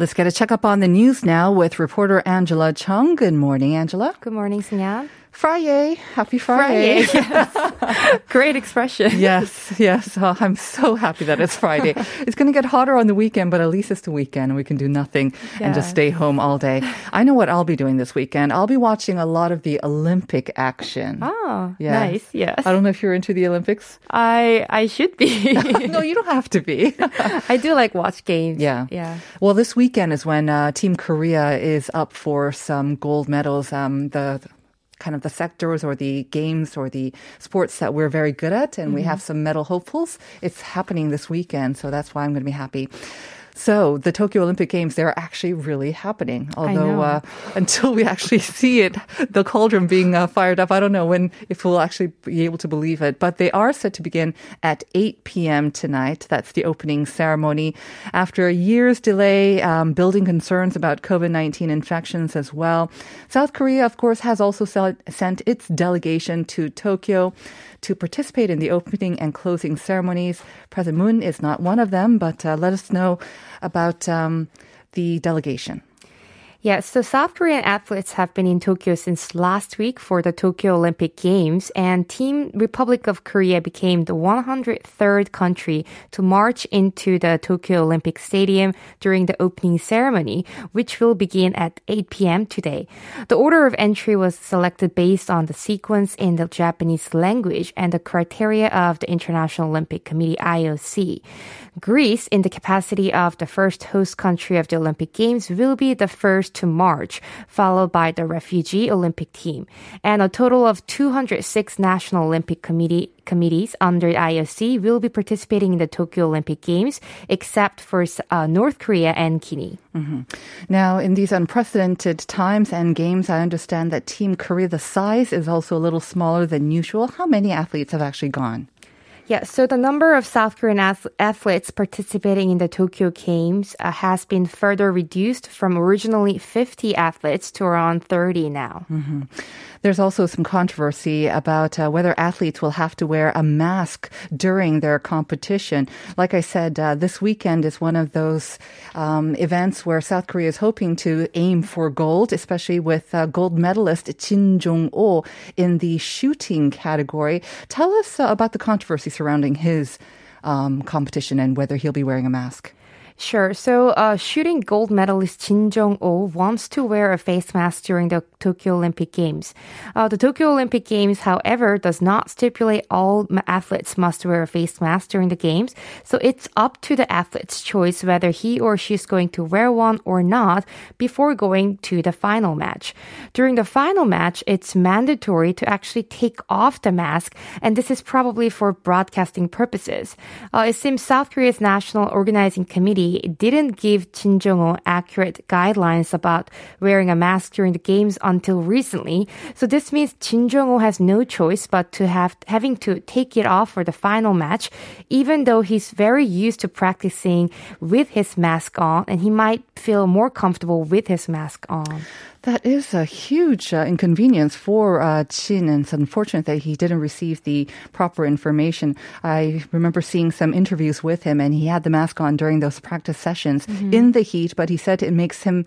Let's get a checkup on the news now with reporter Angela Chung. Good morning, Angela. Good morning, Sunyan. Friday. Happy Friday. yes. Great expression. yes, yes. Oh, I'm so happy that it's Friday. it's going to get hotter on the weekend, but at least it's the weekend and we can do nothing and just stay home all day. I know what I'll be doing this weekend. I'll be watching a lot of the Olympic action. Oh, Yeah. nice. Yes. I don't know if you're into the Olympics. I I should be. no, you don't have to be. I do like watch games. Yeah. Yeah. Well, this weekend is when uh, Team Korea is up for some gold medals. Um, the kind of the sectors or the games or the sports that we're very good at, and we mm-hmm. have some medal hopefuls. It's happening this weekend, so that's why I'm going to be happy. So the Tokyo Olympic Games, they're actually really happening. Although uh, until we actually see it, the cauldron being uh, fired up, I don't know when if we'll actually be able to believe it. But they are set to begin at 8 p.m. tonight. That's the opening ceremony. After a year's delay, um, building concerns about COVID-19 infections as well. South Korea, of course, has also sent its delegation to Tokyo to participate in the opening and closing ceremonies. President Moon is not one of them, but uh, let us know about um, the delegation. Yeah, so South Korean athletes have been in Tokyo since last week for the Tokyo Olympic Games, and Team Republic of Korea became the 103rd country to march into the Tokyo Olympic Stadium during the opening ceremony, which will begin at 8 p.m. today. The order of entry was selected based on the sequence in the Japanese language and the criteria of the International Olympic Committee IOC. Greece, in the capacity of the first host country of the Olympic Games, will be the first to march, followed by the refugee Olympic team. And a total of 206 National Olympic Committee committees under IOC will be participating in the Tokyo Olympic Games, except for uh, North Korea and Guinea. Now, in these unprecedented times and games, I understand that Team Korea, the size is also a little smaller than usual. How many athletes have actually gone? Yeah, so the number of South Korean athletes participating in the Tokyo Games uh, has been further reduced from originally 50 athletes to around 30 now. There's also some controversy about uh, whether athletes will have to wear a mask during their competition. Like I said, uh, this weekend is one of those um, events where South Korea is hoping to aim for gold, especially with uh, gold medalist Jin Jong-oh in the shooting category. Tell us uh, about the controversy surrounding his um, competition and whether he'll be wearing a mask. Sure. So, uh, shooting gold medalist Jin Jong-oh wants to wear a face mask during the Tokyo Olympic Games. Uh, the Tokyo Olympic Games, however, does not stipulate all athletes must wear a face mask during the games. So it's up to the athlete's choice whether he or she is going to wear one or not before going to the final match. During the final match, it's mandatory to actually take off the mask, and this is probably for broadcasting purposes. Uh, it seems South Korea's National Organizing Committee didn't give Jin Jong-oh accurate guidelines about wearing a mask during the games until recently. So this means Jin Jong-oh has no choice but to have having to take it off for the final match, even though he's very used to practicing with his mask on, and he might feel more comfortable with his mask on. That is a huge uh, inconvenience for uh, Jin, and it's unfortunate that he didn't receive the proper information. I remember seeing some interviews with him, and he had the mask on during those practice sessions in the heat. But he said it makes him,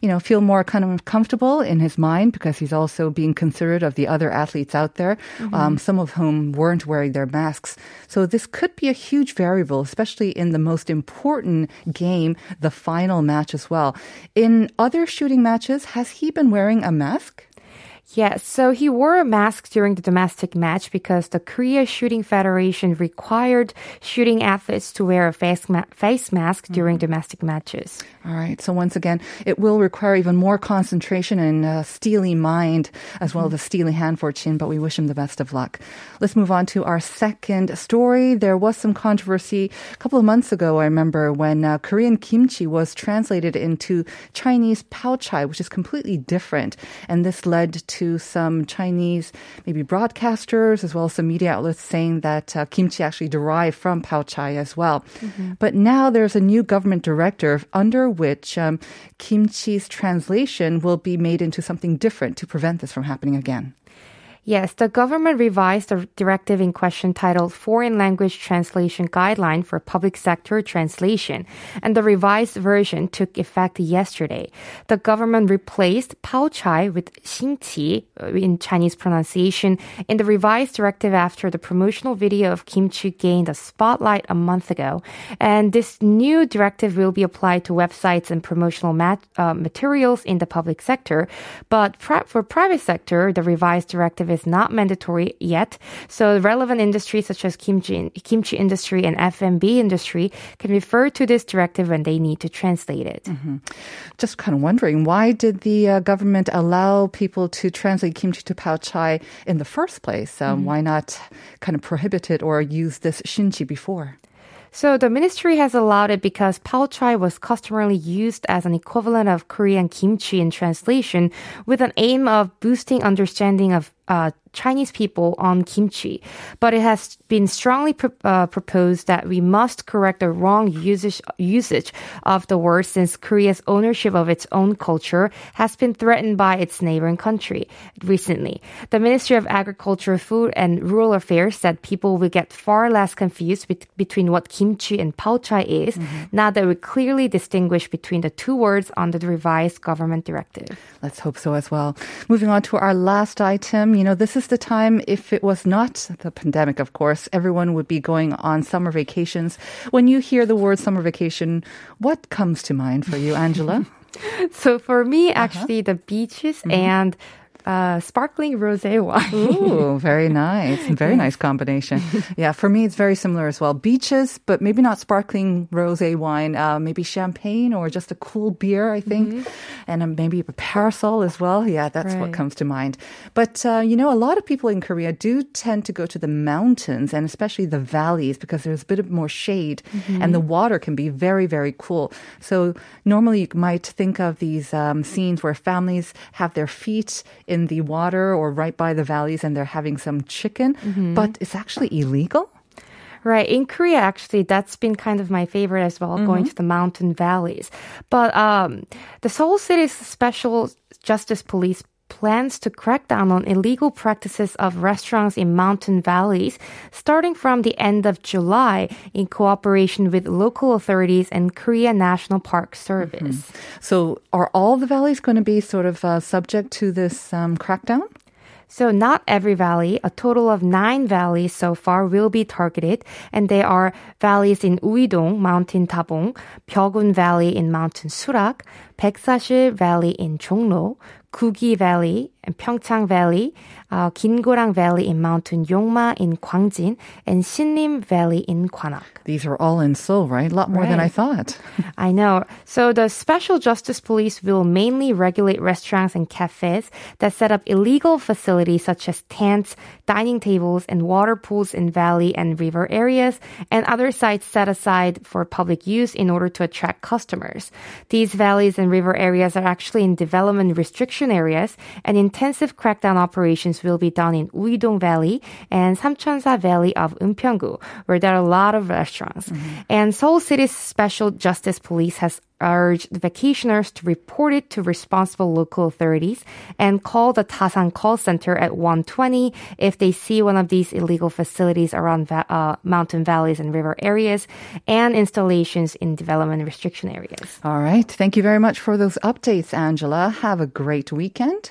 you know, feel more kind of comfortable in his mind because he's also being considerate of the other athletes out there, um, some of whom weren't wearing their masks. So this could be a huge variable, especially in the most important game, the final match as well. In other shooting matches, has he been wearing a mask? Yes, so he wore a mask during the domestic match because the Korea Shooting Federation required shooting athletes to wear a face, ma- face mask during domestic matches. All right. So once again, it will require even more concentration and a steely mind as well as a steely hand for Jin, but we wish him the best of luck. Let's move on to our second story. There was some controversy a couple of months ago, I remember, when uh, Korean kimchi was translated into Chinese pao chai, which is completely different. And this led to some Chinese, maybe broadcasters, as well as some media outlets saying that uh, kimchi actually derived from pao chai as well. But now there's a new government directive under which um, kimchi's translation will be made into something different to prevent this from happening again. Yes, the government revised the directive in question titled Foreign Language Translation Guideline for Public Sector Translation, and the revised version took effect yesterday. The government replaced pao chai with xinqi uh, in Chinese pronunciation in the revised directive after the promotional video of kimchi gained a spotlight a month ago. And this new directive will be applied to websites and promotional mat- uh, materials in the public sector. But pri- for private sector, the revised directive is not mandatory yet. So relevant industries such as kimchi, kimchi industry and F&B industry can refer to this directive when they need to translate it. Just kind of wondering, why did the uh, government allow people to translate kimchi to pao chai in the first place? Um, Why not kind of prohibit it or use this shinchi before? So the ministry has allowed it because pao chai was customarily used as an equivalent of Korean kimchi in translation with an aim of boosting understanding of uh, Chinese people on kimchi. But it has been strongly pro- uh, proposed that we must correct the wrong usage, usage of the word since Korea's ownership of its own culture has been threatened by its neighboring country recently. The Ministry of Agriculture, Food and Rural Affairs said people will get far less confused bet- between what kimchi and pao chai is now that we clearly distinguish between the two words under the revised government directive. Let's hope so as well. Moving on to our last item. You know, this is the time, if it was not the pandemic, of course, everyone would be going on summer vacations. When you hear the word summer vacation, what comes to mind for you, Angela? So for me, uh-huh. actually, the beaches mm-hmm. and uh, sparkling rosé wine. Ooh, very nice. Very nice combination. Yeah, for me, it's very similar as well. Beaches, but maybe not sparkling rosé wine, uh, maybe champagne or just a cool beer, I think. And uh, maybe a parasol as well. Yeah, that's what comes to mind. But, uh, you know, a lot of people in Korea do tend to go to the mountains and especially the valleys because there's a bit of more shade and the water can be very, very cool. So normally you might think of these um, scenes where families have their feet in the water or right by the valleys and they're having some chicken, but it's actually illegal. Right. In Korea, actually, that's been kind of my favorite as well, going to the mountain valleys. But um, the Seoul City's Special Justice Police plans to crack down on illegal practices of restaurants in mountain valleys starting from the end of July in cooperation with local authorities and Korea National Park Service. So are all the valleys going to be sort of uh, subject to this um, crackdown? So not every valley, a total of nine valleys so far will be targeted, and they are valleys in Uidong, Mountain Tabong, Pyeogun Valley in Mountain Surak, Baeksashil Valley in Jongno, Kugi Valley and Pyeongchang Valley, uh, Gingorang Valley in Mountain Yongma in Gwangjin, and Sinlim Valley in Gwanak. These are all in Seoul, right? A lot more than I thought. I know. So the Special Justice Police will mainly regulate restaurants and cafes that set up illegal facilities such as tents, dining tables, and water pools in valley and river areas, and other sites set aside for public use in order to attract customers. These valleys and river areas are actually in development restriction areas, and intensive crackdown operations will be done in Uidong Valley and Samcheonsa Valley of Eunpyeonggu, where there are a lot of restaurants. And Seoul City's Special Justice Police has urged vacationers to report it to responsible local authorities and call the Dasan call center at 120 if they see one of these illegal facilities around va- uh, mountain valleys and river areas and installations in development restriction areas. All right. Thank you very much for those updates, Angela. Have a great weekend.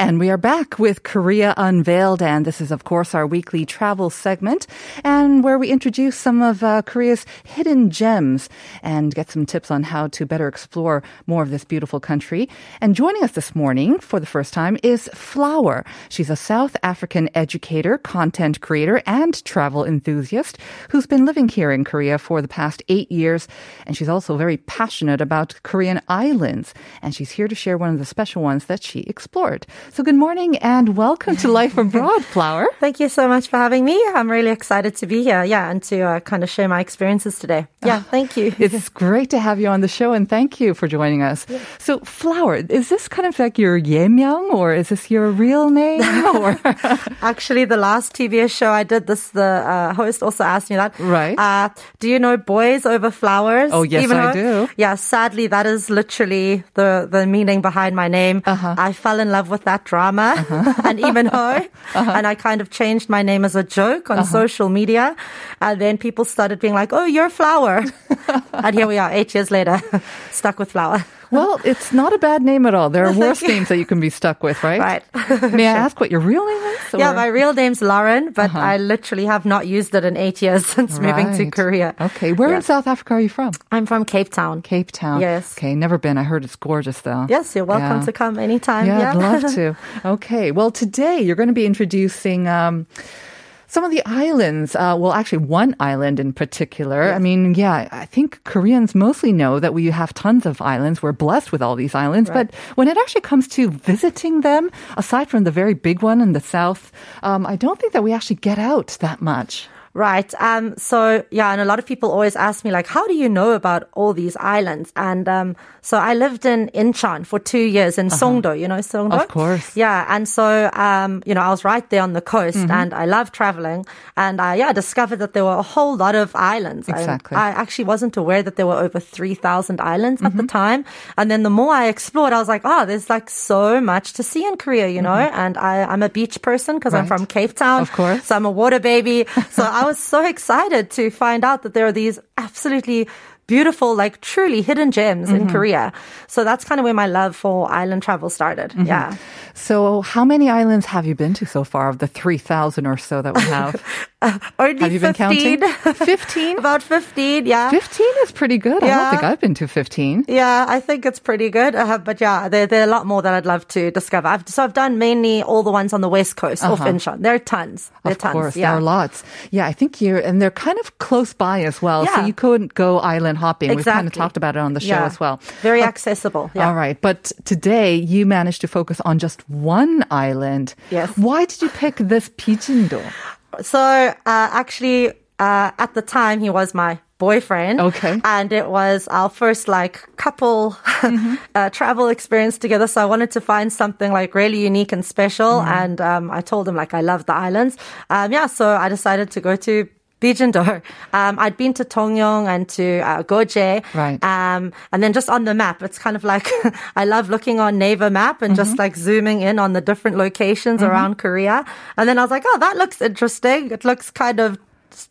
And we are back with Korea Unveiled. And this is, of course, our weekly travel segment and where we introduce some of uh, Korea's hidden gems and get some tips on how to better explore more of this beautiful country. And joining us this morning for the first time is Flower. She's a South African educator, content creator, and travel enthusiast who's been living here in Korea for the past eight years. And she's also very passionate about Korean islands. And she's here to share one of the special ones that she explored. So good morning and welcome to Life Abroad, Flower. Thank you so much for having me. I'm really excited to be here. Yeah, and to uh, kind of share my experiences today. Yeah, thank you. It's great to have you on the show and thank you for joining us. So, Flower, is this kind of like your 예명 or is this your real name? or Actually, the last TBS show I did, this the uh, host also asked me that. Right. Uh, do you know boys over flowers? Oh, yes, I though- do. Yeah, sadly, that is literally the the meaning behind my name. Uh-huh. I fell in love with that drama. And even ho, Uh-huh. and I kind of changed my name as a joke on social media, and then people started being like, "Oh, you're a flower," and here we are, eight years later, stuck with flower. Well, it's not a bad name at all. There are worse names that you can be stuck with, right? Right. May I ask what your real name is? Yeah, my real name's Lauren, but I literally have not used it in eight years since moving to Korea. Okay, where in South Africa are you from? I'm from Cape Town. Cape Town. Yes. Okay, never been. I heard it's gorgeous though. Yes, you're welcome Yeah. to come anytime. Yeah, Yeah, I'd love to. Okay, well, today you're going to be introducing um, some of the islands. Uh, well, actually, one island in particular. I mean, yeah, I think Koreans mostly know that we have tons of islands. We're blessed with all these islands. But when it actually comes to visiting them, aside from the very big one in the south, um, I don't think that we actually get out that much. Right. Um, so yeah, and a lot of people always ask me like, how do you know about all these islands? And um, so I lived in Incheon for two years in Songdo. You know Songdo? Uh-huh. Of course. Yeah, and so um, you know, I was right there on the coast, Mm-hmm. and I love traveling. And I yeah, discovered that there were a whole lot of islands. I- Exactly. I, actually wasn't aware that there were over three thousand islands at the Mm-hmm. time. And then the more I explored, I was like, oh, there's like so much to see in Korea, you know. And I, I'm a beach person because I'm Mm-hmm. From Cape Town, Of course. so I'm a water baby. So I was so excited to find out that there are these absolutely beautiful, like truly hidden gems in Mm-hmm. Korea. So that's kind of where my love for island travel started. Mm-hmm. Yeah. So, how many islands have you been to so far of the 3,000 or so that we have? Only have you been counting? 15? About 15, yeah. 15 is pretty good. Yeah. I don't think I've been to 15. Yeah, I think it's pretty good. Uh, but yeah, there, there are a lot more that I'd love to discover. I've, so I've done mainly all the ones on the west coast of Incheon. There are tons. There are Of tons. course, yeah. there are lots. Yeah, I think you're, and they're kind of close by as well. Yeah. So you couldn't go island hopping. We've kind of talked about it on the show Yeah. as well. Very Okay. accessible. Yeah. All right. But today you managed to focus on just one island. Yes. Why did you pick this Bijindo? So uh, actually, uh, at the time, he was my boyfriend. Okay. And it was our first like couple Mm-hmm. uh, travel experience together. So I wanted to find something like really unique and special. Mm-hmm. And um, I told him like I love the islands. Um, yeah. So I decided to go to. Bijindo. Um, I'd been to Tongyeong and to uh, Geoje. Right. Um, and then just on the map, it's kind of like I love looking on Naver map and Mm-hmm. just like zooming in on the different locations around Korea. And then I was like, oh, that looks interesting. It looks kind of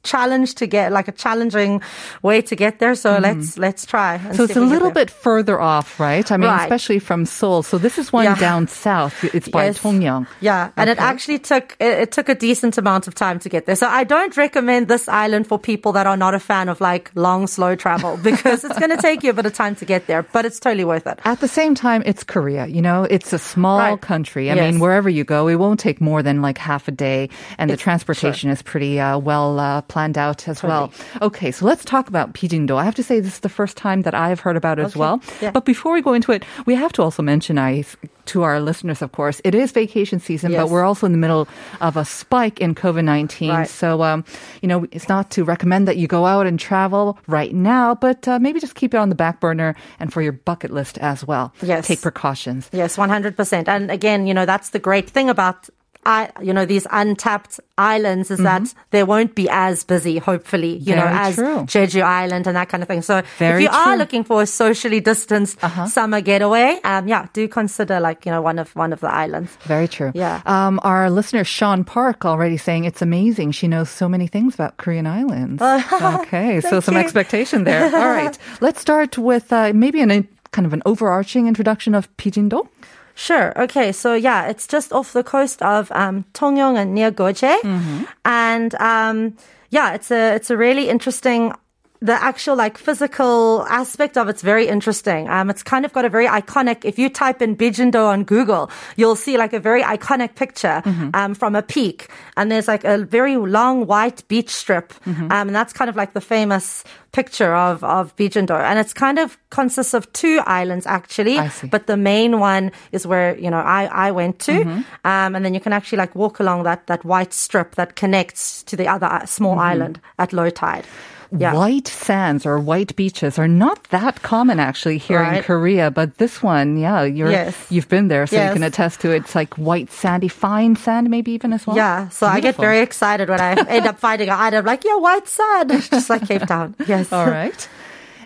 challenge to get like a challenging way to get there. So let's let's try. So it's a little bit further off, right? I mean, Right. especially from Seoul. So this is one Yeah. down south. It's by Yes. Tongyeong. Yeah, and it actually took it, it took a decent amount of time to get there. So I don't recommend this island for people that are not a fan of like long, slow travel because it's going to take you a bit of time to get there, but it's totally worth it. At the same time, it's Korea. You know, it's a small Right. country. I Yes. mean, wherever you go, it won't take more than like half a day, and the It's- transportation is pretty uh, well uh, planned out as well. Okay, so let's talk about Bijindo. I have to say, this is the first time that I've heard about it as well. Yeah. But before we go into it, we have to also mention, I to our listeners, of course, it is vacation season, but we're also in the middle of a spike in COVID nineteen. Right. So, um, you know, it's not to recommend that you go out and travel right now, but uh, maybe just keep it on the back burner and for your bucket list as well. Yes. Take precautions. Yes, 100%. And again, you know, that's the great thing about I, you know, these untapped islands is that they won't be as busy, hopefully, you know, Mm-hmm. As true. Jeju Island and that kind of thing. So Very if you are true. Uh-huh. looking for a socially distanced summer getaway, um, yeah, do consider like, you know, one of, one of the islands. Very true. Yeah. Um, our listener Sean Park already saying it's amazing. She knows so many things about Korean islands. okay, so some you. expectation there. All right, let's start with uh, maybe an, a kind of an overarching introduction of Bijindo. Sure. Okay. So yeah, it's just off the coast of um, Tongyeong and near Geoje, and um, yeah, it's a it's a really interesting. The actual like physical aspect of it's very interesting. Um, it's kind of got a very iconic. If you type in Bijindo on Google, you'll see like a very iconic picture um, from a peak, and there's like a very long white beach strip, um, and that's kind of like the famous picture of of Bijindo, and it's kind of consists of two islands actually, I see. but the main one is where you know I I went to, Mm-hmm. um, and then you can actually like walk along that that white strip that connects to the other uh, small Mm-hmm. island at low tide. Yeah. White sands or white beaches are not that common actually here in Korea, but this one, yeah, you're Yes. you've been there, so you can attest to it. It's like white sandy, fine sand, maybe even as well. Yeah, so I get very excited when I end up finding an. I'm like, yeah, white sand, just like Cape Town. Yes. All right.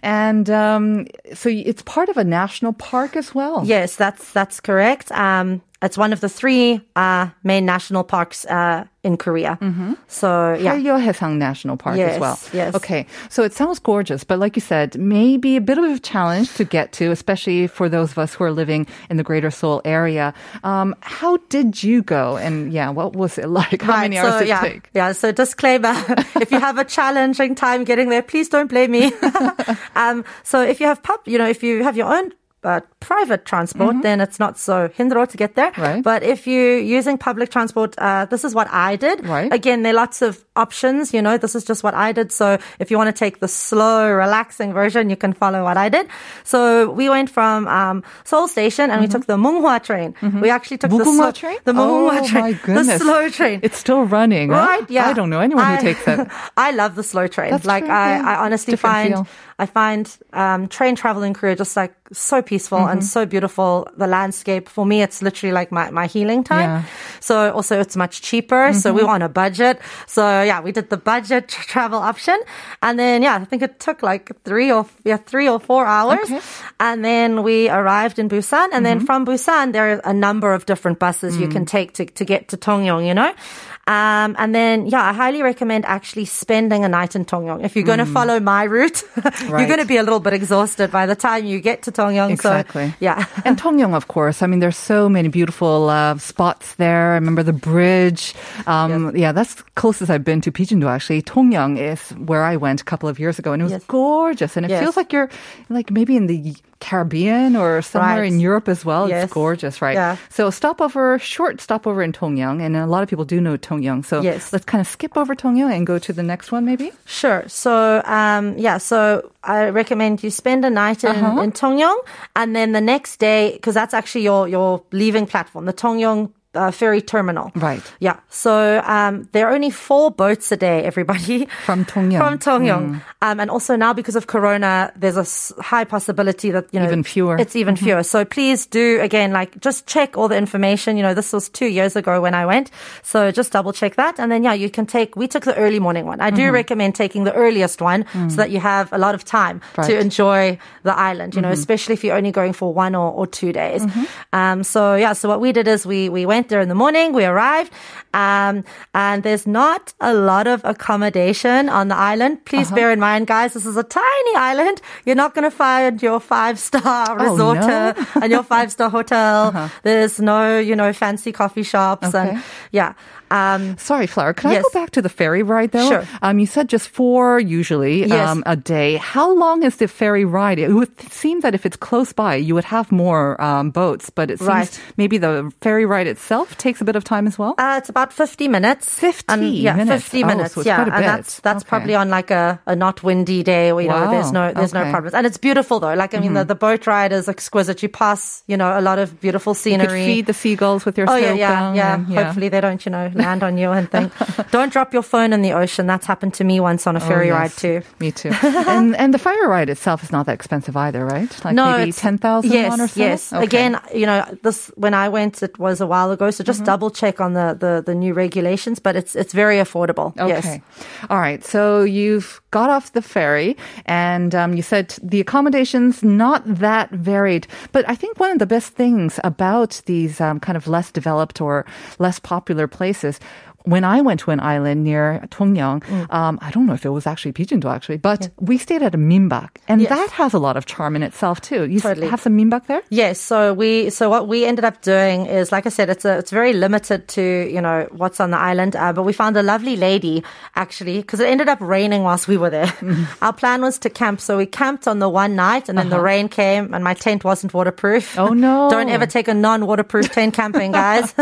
And um, so it's part of a national park as well. Yes, that's that's correct. Um, it's one of the three uh, main national parks uh, in Korea. Mm-hmm. So yeah, Hallyeohaesang National Park as well. yes. Okay, so it sounds gorgeous, but like you said, maybe a bit of a challenge to get to, especially for those of us who are living in the Greater Seoul area. Um, how did you go? And yeah, what was it like? How many hours so, did it yeah, take? Yeah, so disclaimer, if you have a challenging time getting there, please don't blame me. um, so if you have pub, you know, if you have your own uh, private transport, then it's not so hindro to get there. Mm-hmm. Right. But if you're using public transport, uh, this is what I did. Right. Again, there are lots of options, you know, this is just what I did. So if you want to take the slow, relaxing version, you can follow what I did. So we went from um, Seoul Station and we took the Mugunghwa train. We actually took the slow, train? the Mugunghwa oh, train, the slow train. It's still running, huh? Right? Yeah. I don't know anyone who takes it. I love the slow train. That's like true, I, yeah. I honestly Different find feel. I find um, train travel in Korea just like so peaceful Mm-hmm. and so beautiful. The landscape for me, it's literally like my, my healing time. Yeah. Mm-hmm. So also it's much cheaper. So we were on a budget. So yeah, we did the budget tr- travel option, and then yeah, I think it took like three or yeah three or four hours, Okay. Mm-hmm. and then we arrived in Busan, and then from Busan there are a number of different buses you Mm. can take to to get to Tongyeong, You know. Um, and then, yeah, I highly recommend actually spending a night in Tongyeong. If you're going to follow my route, you're Mm. Going to be a little bit exhausted by the time you get to Tongyeong. Exactly. So, yeah. and Tongyeong, of course. I mean, there's so many beautiful uh, spots there. I remember the bridge. Um, Yeah, that's closest I've been to Bijindo, actually. Tongyeong is where I went a couple of years ago, and it was Yes. gorgeous. And it Yes. feels like you're like maybe in the Caribbean or somewhere Right. in Europe as well. Yes. It's gorgeous, right? Yeah. So stopover, short stopover in Tongyeong, and a lot of people do know Tongyeong. So Yes. let's kind of skip over Tongyeong and go to the next one, maybe. Sure. So, um, yeah, so I recommend you spend a night in, Uh-huh. in and then the next day, because that's actually your, your leaving platform, the Tongyeong uh, ferry terminal. Right. Yeah. So, um, there are only four boats a day, everybody. From Tongyeong. From Tongyeong. Um, and also now because of Corona, there's a high possibility that, you know, Even fewer. It's even fewer. So please do, again, like just check all the information. You know, this was two years ago when I went. So just double check that. And then, yeah, you can take, we took the early morning one. I do recommend taking the earliest one so that you have a lot of time Right. to enjoy the island, you know, especially if you're only going for one or, or two days. Um, so yeah, so what we did is we, we went there in the morning, we arrived, um, and there's not a lot of accommodation on the island. Please bear in mind, guys, this is a tiny island. You're not going to find your five star resort no? and your five star hotel. There's no, you know, fancy coffee shops Okay. and yeah. Um, Sorry, Flower. Can I go back to the ferry ride though? Sure. Um, you said just four usually Yes. um, a day. How long is the ferry ride? It would seem that if it's close by, you would have more um, boats, but it seems Right. maybe the ferry ride itself takes a bit of time as well. Uh, it's about 50 minutes. 50 and, yeah, minutes. 50 Oh, minutes. so it's yeah. and that's that's Okay. probably on like a, a not windy day you know there's no there's Okay. Mm-hmm. no problems. And it's beautiful though. Like I mean the, the boat ride is exquisite. You pass, you know, a lot of beautiful you could scenery. feed the seagulls with your Oh yeah, yeah, yeah. and- Hopefully they don't, you know, land on you and think, don't drop your phone in the ocean. That's happened to me once on a ferry Oh, ride too. Me too. and and the fire ride itself is not that expensive either, right? Like no, maybe ten thousand yes, or so. Yes, Okay. Again, you know, this when I went, it was a while ago. So Mm-hmm. just double check on the, the the new regulations, but it's it's very affordable. Yes. Okay. All right. So you've got off the ferry and um, you said the accommodations not that varied. But I think one of the best things about these um, kind of less developed or less popular places because when I went to an island near Tongyeong, Mm. um, I don't know if it was actually Bijindo actually, but we stayed at a minbak, and Yes. that has a lot of charm in itself too. You Totally. have some minbak there? Yes, so we so what we ended up doing is like I said, it's a it's very limited to you know what's on the island, uh, but we found a lovely lady actually because it ended up raining whilst we were there. Our plan was to camp, so we camped on the one night, and then the rain came, and my tent wasn't waterproof. Oh, no. Don't ever take a non-waterproof tent camping, guys.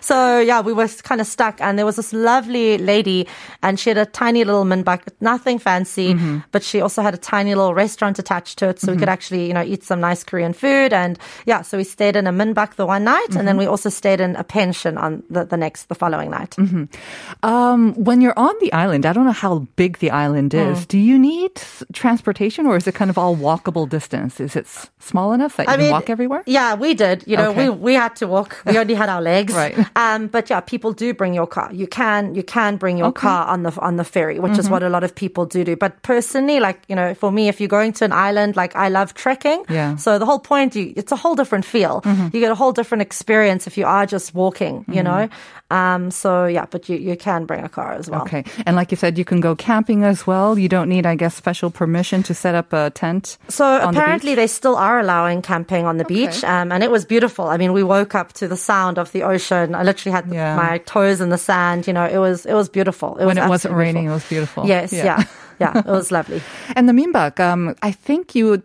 so yeah, we were kind of stuck, and there was this lovely lady, and she had a tiny little minbak, nothing fancy, but she also had a tiny little restaurant attached to it, so we could actually you know eat some nice Korean food, and yeah, so we stayed in a minbak the one night, and then we also stayed in a pension on the, the next the following night. Um, when you're on the island, I don't know how big the island Mm. is. Do you need transportation or is it kind of all walkable distance? Is it s- small enough that you can walk everywhere? Yeah, we did. You know, Okay. we we had to walk. We only had our legs. Right. Um, but yeah, people do bring your car. You can you can bring your Okay. Mm-hmm. car on the on the ferry, which is what a lot of people do do. But personally, like you know, for me, if you're going to an island, like I love trekking. Yeah. Mm-hmm. So the whole point, you it's a whole different feel. You get a whole different experience if you are just walking. You know. Um. So yeah, but you you can bring a car as well. Okay. And like you said, you can go camping as well. You don't need, I guess, special permission to set up a tent. So the apparently beach? they still are allowing camping on the beach, um, and it was beautiful. I mean, we woke up to the sound of the ocean. I literally had the- Yeah. my toes in the sand. You know, it was it was beautiful. It when was it wasn't raining, it was beautiful. Yes, yeah, yeah, it was lovely. And the minbak, um, I think you would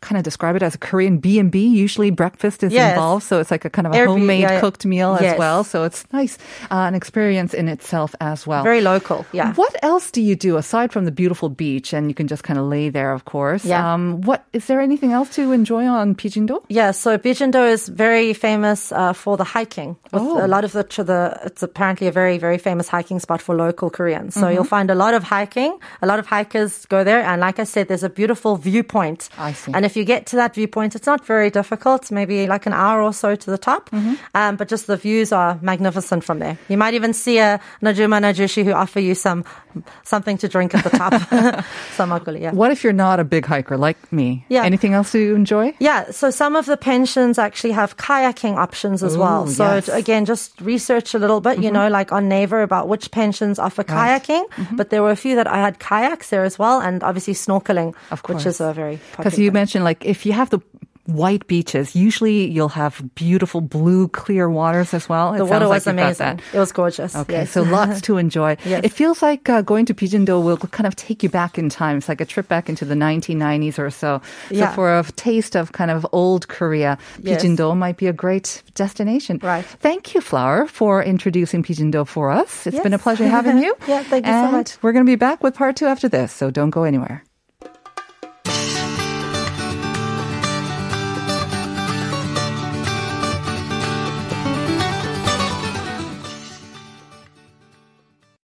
kind of describe it as a Korean B and B. Usually breakfast is Yes. involved, so it's like a kind of a Every- homemade yeah, cooked meal yes. as well. So it's nice, uh, an experience in itself as well. Very local. Yeah. What else do you do aside from the beautiful beach and you can just kind of lay there, of course? Yeah. Um, what is there anything else to enjoy on Bijindo? Yeah, so Bijindo is very famous uh, for the hiking. Oh. a lot of the, to the, it's apparently a very, very famous hiking spot for local Koreans. So Mm-hmm. you'll find a lot of hiking. A lot of hikers go there. And like I said, there's a beautiful viewpoint. I see. And if you get to that viewpoint, it's not very difficult, maybe like an hour or so to the top. Mm-hmm. Um, but just the views are magnificent from there. You might even see a Najuma Najushi who offer you some, something to drink at the top. some makgeolli, yeah. What if you're not a big hiker like me? Yeah. Anything else you enjoy? Yeah, so some of the pensions actually have kayaking options as well. So yes. Mm-hmm. again, just research a little bit, you know, like on Naver about which pensions offer kayaking. Mm-hmm. But there were a few that I had kayaks there as well, and obviously snorkeling, Of which is a very Because you thing. Mentioned like if you have the white beaches, usually you'll have beautiful blue clear waters as well. the It water was like amazing. It was gorgeous. Okay, yes. so lots to enjoy. Yes. It feels like uh, going to Bijindo will kind of take you back in time. It's like a trip back into the 1990s or so. So for a taste of kind of old Korea, Yes. Bijindo might be a great destination. Right. Thank you, Flower, for introducing Bijindo for us. It's been a pleasure having you. Yeah, thank you so much. We're going to be back with part two after this, so don't go anywhere.